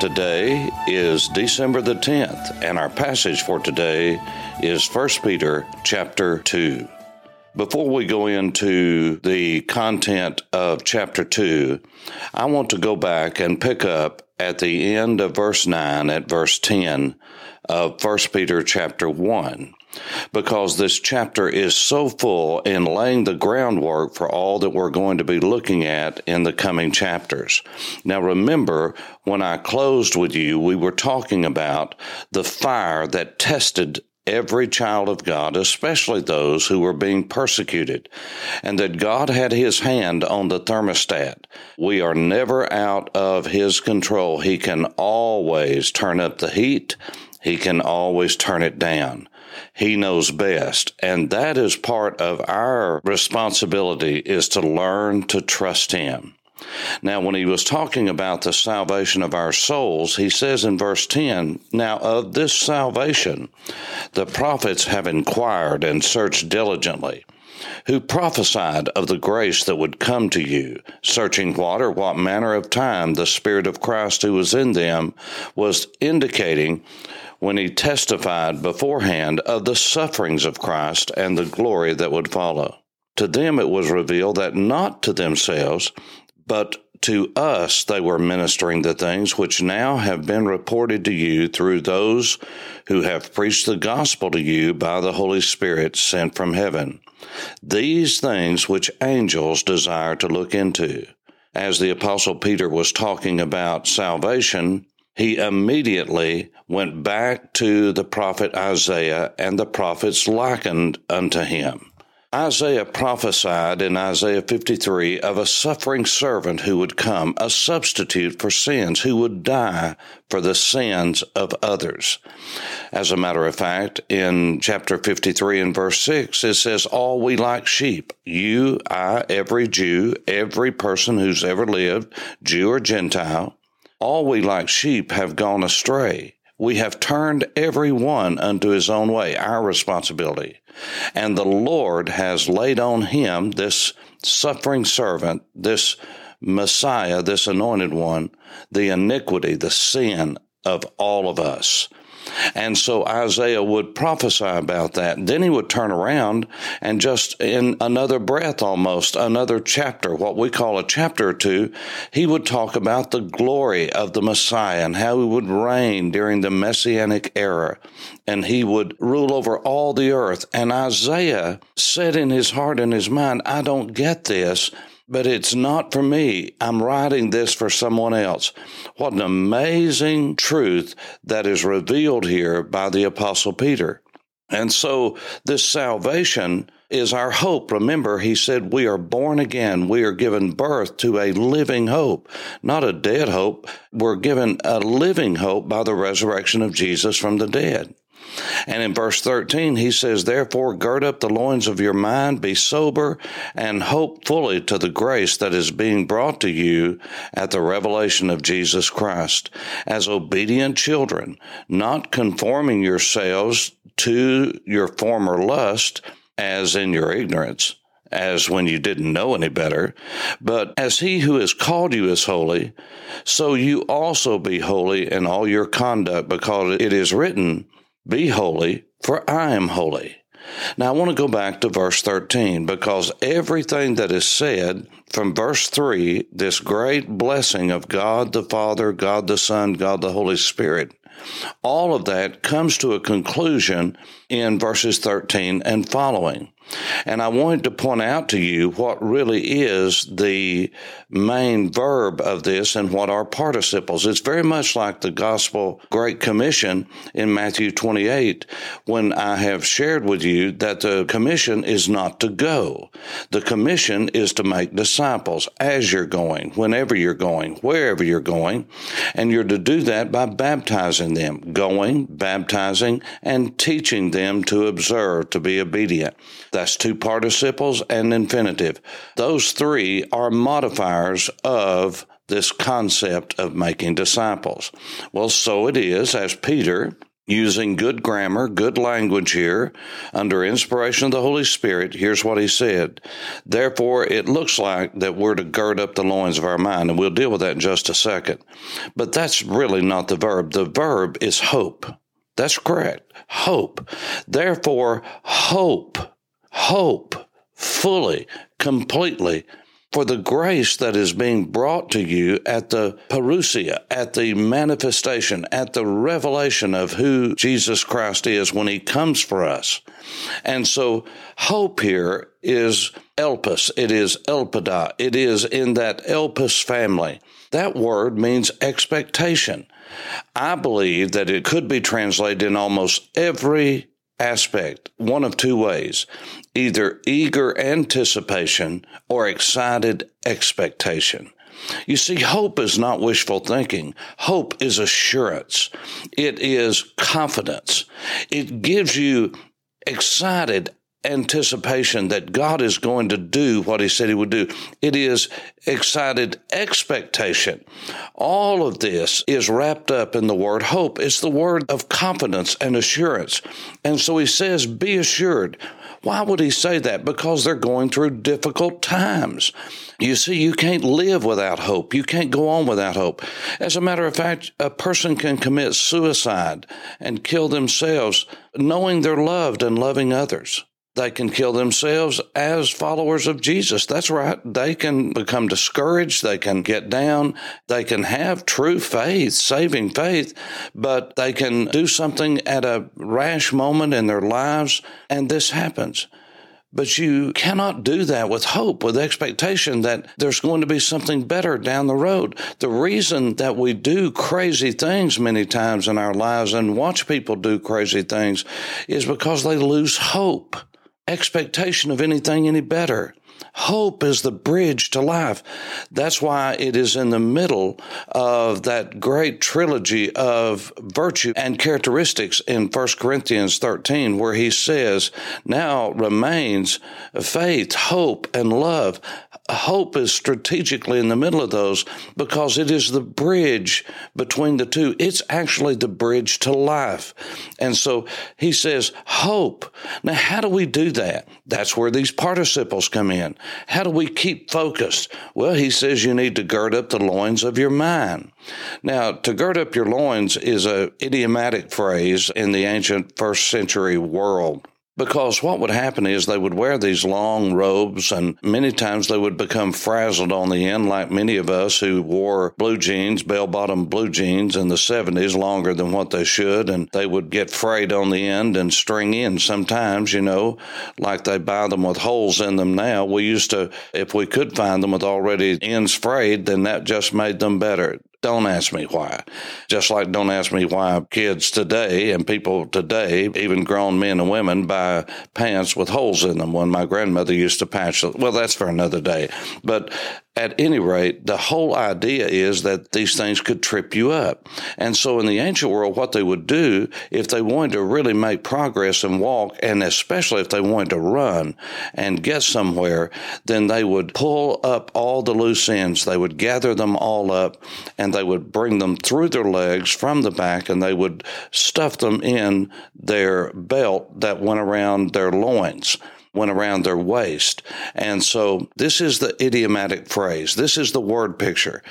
Today is December the 10th, and our passage for today is 1 Peter chapter 2. Before we go into the content of chapter 2, I want to go back and pick up at the end of verse 9 at verse 10 of 1 Peter chapter 1 because this chapter is so full in laying the groundwork for all that we're going to be looking at in the coming chapters. Now, remember, when I closed with you, we were talking about the fire that tested every child of God, especially those who were being persecuted, and that God had his hand on the thermostat. We are never out of his control. He can always turn up the heat. He can always turn it down. He knows best. And that is part of our responsibility is to learn to trust Him. Now, when he was talking about the salvation of our souls, he says in verse 10, Now of this salvation the prophets have inquired and searched diligently, who prophesied of the grace that would come to you, searching what or what manner of time the Spirit of Christ who was in them was indicating when he testified beforehand of the sufferings of Christ and the glory that would follow. To them it was revealed that not to themselves, but to us they were ministering the things which now have been reported to you through those who have preached the gospel to you by the Holy Spirit sent from heaven. These things which angels desire to look into. As the Apostle Peter was talking about salvation, he immediately went back to the prophet Isaiah, and the prophets likened unto him. Isaiah prophesied in Isaiah 53 of a suffering servant who would come, a substitute for sins, who would die for the sins of others. As a matter of fact, in chapter 53 and verse 6, it says, All we like sheep, you, I, every Jew, every person who's ever lived, Jew or Gentile, all we like sheep have gone astray. We have turned every one unto his own way, our responsibility. And the Lord has laid on him this suffering servant, this Messiah, this anointed one, the iniquity, the sin of all of us. And so Isaiah would prophesy about that. Then he would turn around and just in another breath almost, another chapter, what we call a chapter or two, he would talk about the glory of the Messiah and how he would reign during the Messianic era. And he would rule over all the earth. And Isaiah said in his heart and his mind, I don't get this but it's not for me. I'm writing this for someone else. What an amazing truth that is revealed here by the Apostle Peter. And so this salvation is our hope. Remember, he said, we are born again. We are given birth to a living hope, not a dead hope. We're given a living hope by the resurrection of Jesus from the dead. And in verse 13, he says, Therefore, gird up the loins of your mind, be sober, and hope fully to the grace that is being brought to you at the revelation of Jesus Christ, as obedient children, not conforming yourselves to your former lust, as in your ignorance as when you didn't know any better. But as he who has called you is holy, so you also be holy in all your conduct, because it is written, be holy, for I am holy. Now, I want to go back to verse 13 because everything that is said from verse 3, this great blessing of God the Father, God the Son, God the Holy Spirit, all of that comes to a conclusion in verses 13 and following. And I wanted to point out to you what really is the main verb of this and what are participles. It's very much like the gospel Great Commission in Matthew 28 when I have shared with you that the commission is not to go. The commission is to make disciples as you're going, whenever you're going, wherever you're going. And you're to do that by baptizing them, going, baptizing, and teaching them to observe, to be obedient. That's two participles and infinitive. Those three are modifiers of this concept of making disciples. Well, so it is as Peter, using good grammar, good language here, under inspiration of the Holy Spirit, here's what he said. Therefore, it looks like that we're to gird up the loins of our mind, and we'll deal with that in just a second. But that's really not the verb. The verb is hope. That's correct. Hope. Therefore, hope hope fully, completely for the grace that is being brought to you at the parousia, at the manifestation, at the revelation of who Jesus Christ is when he comes for us. And so hope here is elpis. It is elpida. It is in that elpis family. That word means expectation. I believe that it could be translated in almost every aspect one of two ways either eager anticipation or excited expectation. You see, hope is not wishful thinking. Hope is assurance. It is confidence. It gives you excited anticipation that God is going to do what he said he would do. It is excited expectation. All of this is wrapped up in the word hope. It's the word of confidence and assurance. And so he says, be assured. Why would he say that? Because they're going through difficult times. You see, you can't live without hope. You can't go on without hope. As a matter of fact, a person can commit suicide and kill themselves knowing they're loved and loving others. They can kill themselves as followers of Jesus. That's right. They can become discouraged. They can get down. They can have true faith, saving faith, but they can do something at a rash moment in their lives, and this happens. But you cannot do that with hope, with expectation that there's going to be something better down the road. The reason that we do crazy things many times in our lives and watch people do crazy things is because they lose hope expectation of anything any better. Hope is the bridge to life. That's why it is in the middle of that great trilogy of virtue and characteristics in 1 Corinthians 13, where he says, Now remains faith, hope, and love hope is strategically in the middle of those because it is the bridge between the two. It's actually the bridge to life. And so he says, hope. Now, how do we do that? That's where these participles come in. How do we keep focused? Well, he says you need to gird up the loins of your mind. Now, to gird up your loins is a idiomatic phrase in the ancient first century world. Because what would happen is they would wear these long robes, and many times they would become frazzled on the end, like many of us who wore blue jeans, bell bottom blue jeans in the 70s longer than what they should, and they would get frayed on the end and string in sometimes, you know, like they buy them with holes in them now. We used to, if we could find them with already ends frayed, then that just made them better. Don't ask me why. Just like don't ask me why kids today and people today, even grown men and women, buy pants with holes in them when my grandmother used to patch them. Well, that's for another day. But at any rate, the whole idea is that these things could trip you up. And so in the ancient world, what they would do if they wanted to really make progress and walk, and especially if they wanted to run and get somewhere, then they would pull up all the loose ends. They would gather them all up and they would bring them through their legs from the back and they would stuff them in their belt that went around their loins went around their waist. And so this is the idiomatic phrase. This is the word picture.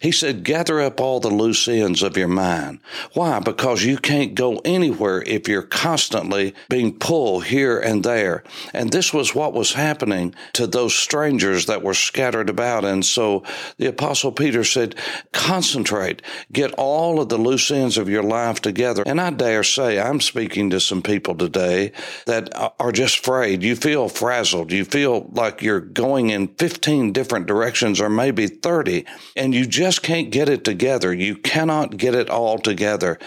He said, gather up all the loose ends of your mind. Why? Because you can't go anywhere if you're constantly being pulled here and there. And this was what was happening to those strangers that were scattered about. And so the apostle Peter said, concentrate, get all of the loose ends of your life together. And I dare say I'm speaking to some people today that are just afraid. You feel frazzled. You feel like you're going in 15 different directions or maybe 30 and you just just can't get it together. You cannot get it all together.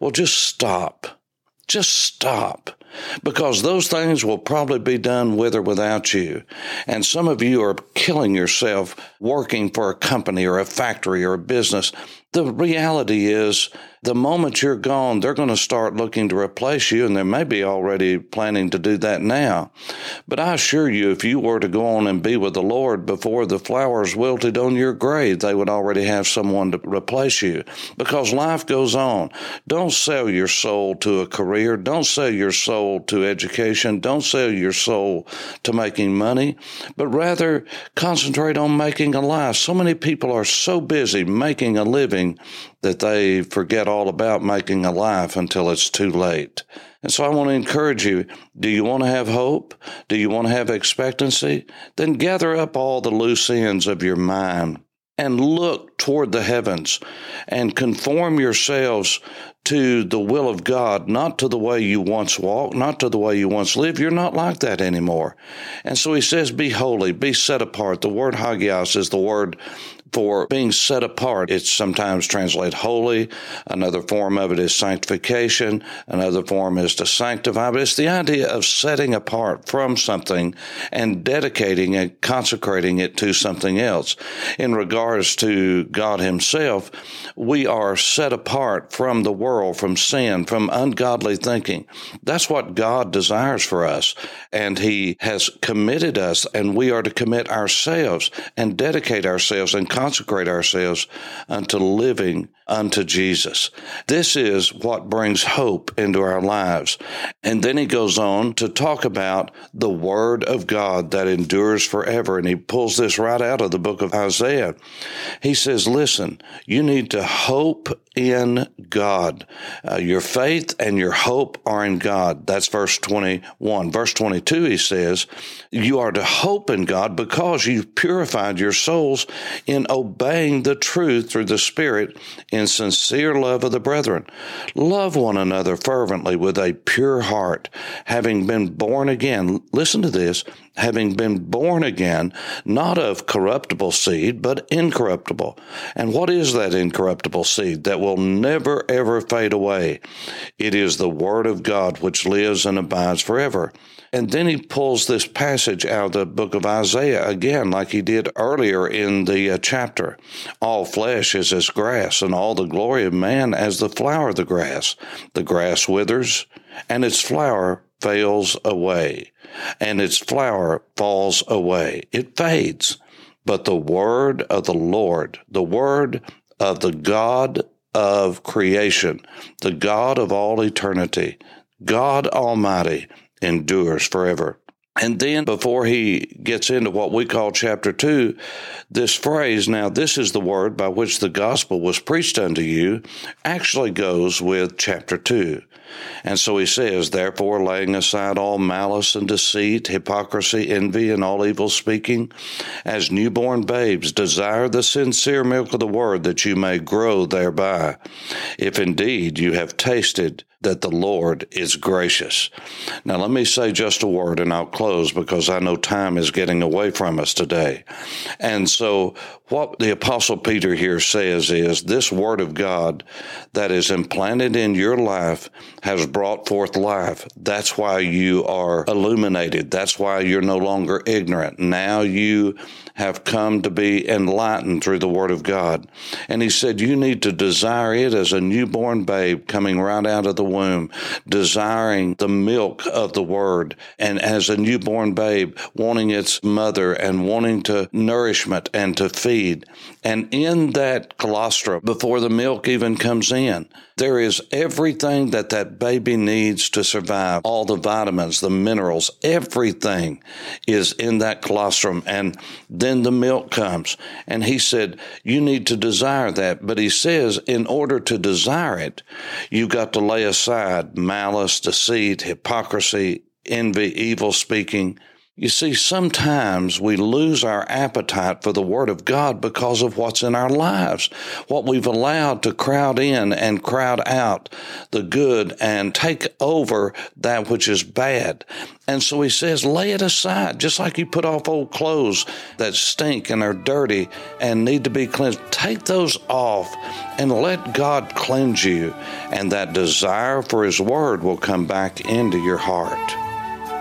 Well, just stop. Just stop because those things will probably be done with or without you. And some of you are killing yourself working for a company or a factory or a business. The reality is the moment you're gone, they're going to start looking to replace you, and they may be already planning to do that now. But I assure you, if you were to go on and be with the Lord before the flowers wilted on your grave, they would already have someone to replace you because life goes on. Don't sell your soul to a career. Don't sell your soul to education. Don't sell your soul to making money, but rather concentrate on making a life. So many people are so busy making a living that they forget all about making a life until it's too late. And so I want to encourage you do you want to have hope? Do you want to have expectancy? Then gather up all the loose ends of your mind and look toward the heavens and conform yourselves to the will of God, not to the way you once walked, not to the way you once lived. You're not like that anymore. And so he says, be holy, be set apart. The word hagios is the word for being set apart. It's sometimes translated holy. Another form of it is sanctification. Another form is to sanctify. But it's the idea of setting apart from something and dedicating and consecrating it to something else. In regards to God Himself, we are set apart from the world, from sin, from ungodly thinking. That's what God desires for us. And He has committed us, and we are to commit ourselves and dedicate ourselves and consecrate ourselves unto living unto Jesus. This is what brings hope into our lives. And then he goes on to talk about the word of God that endures forever. And he pulls this right out of the book of Isaiah. He says, listen, you need to hope in God. Uh, your faith and your hope are in God. That's verse 21. Verse 22, he says, you are to hope in God because you've purified your souls in obeying the truth through the Spirit in sincere love of the brethren. Love one another fervently with a pure heart, having been born again. Listen to this having been born again, not of corruptible seed, but incorruptible. And what is that incorruptible seed that will never ever fade away? It is the Word of God which lives and abides forever. And then he pulls this passage out of the book of Isaiah again, like he did earlier in the uh, chapter. All flesh is as grass, and all the glory of man as the flower of the grass. The grass withers, and its flower fails away, and its flower falls away. It fades. But the word of the Lord, the word of the God of creation, the God of all eternity, God Almighty, endures forever. And then before he gets into what we call chapter two, this phrase, now this is the word by which the gospel was preached unto you, actually goes with chapter two. And so he says, therefore, laying aside all malice and deceit, hypocrisy, envy, and all evil speaking, as newborn babes, desire the sincere milk of the word that you may grow thereby, if indeed you have tasted that the Lord is gracious. Now, let me say just a word and I'll close because I know time is getting away from us today. And so, what the Apostle Peter here says is this Word of God that is implanted in your life has brought forth life. That's why you are illuminated. That's why you're no longer ignorant. Now you have come to be enlightened through the Word of God. And he said, You need to desire it as a newborn babe coming right out of the womb, desiring the milk of the word, and as a newborn babe, wanting its mother and wanting to nourishment and to feed. And in that colostrum, before the milk even comes in, there is everything that that baby needs to survive. All the vitamins, the minerals, everything is in that colostrum. And then the milk comes. And he said, you need to desire that. But he says, in order to desire it, you've got to lay aside malice, deceit, hypocrisy, envy, evil speaking, you see, sometimes we lose our appetite for the Word of God because of what's in our lives, what we've allowed to crowd in and crowd out the good and take over that which is bad. And so he says, lay it aside, just like you put off old clothes that stink and are dirty and need to be cleansed. Take those off and let God cleanse you, and that desire for His Word will come back into your heart.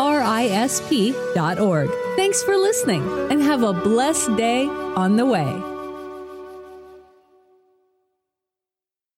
tonycrisp.org. Thanks for listening and have a blessed day on the way.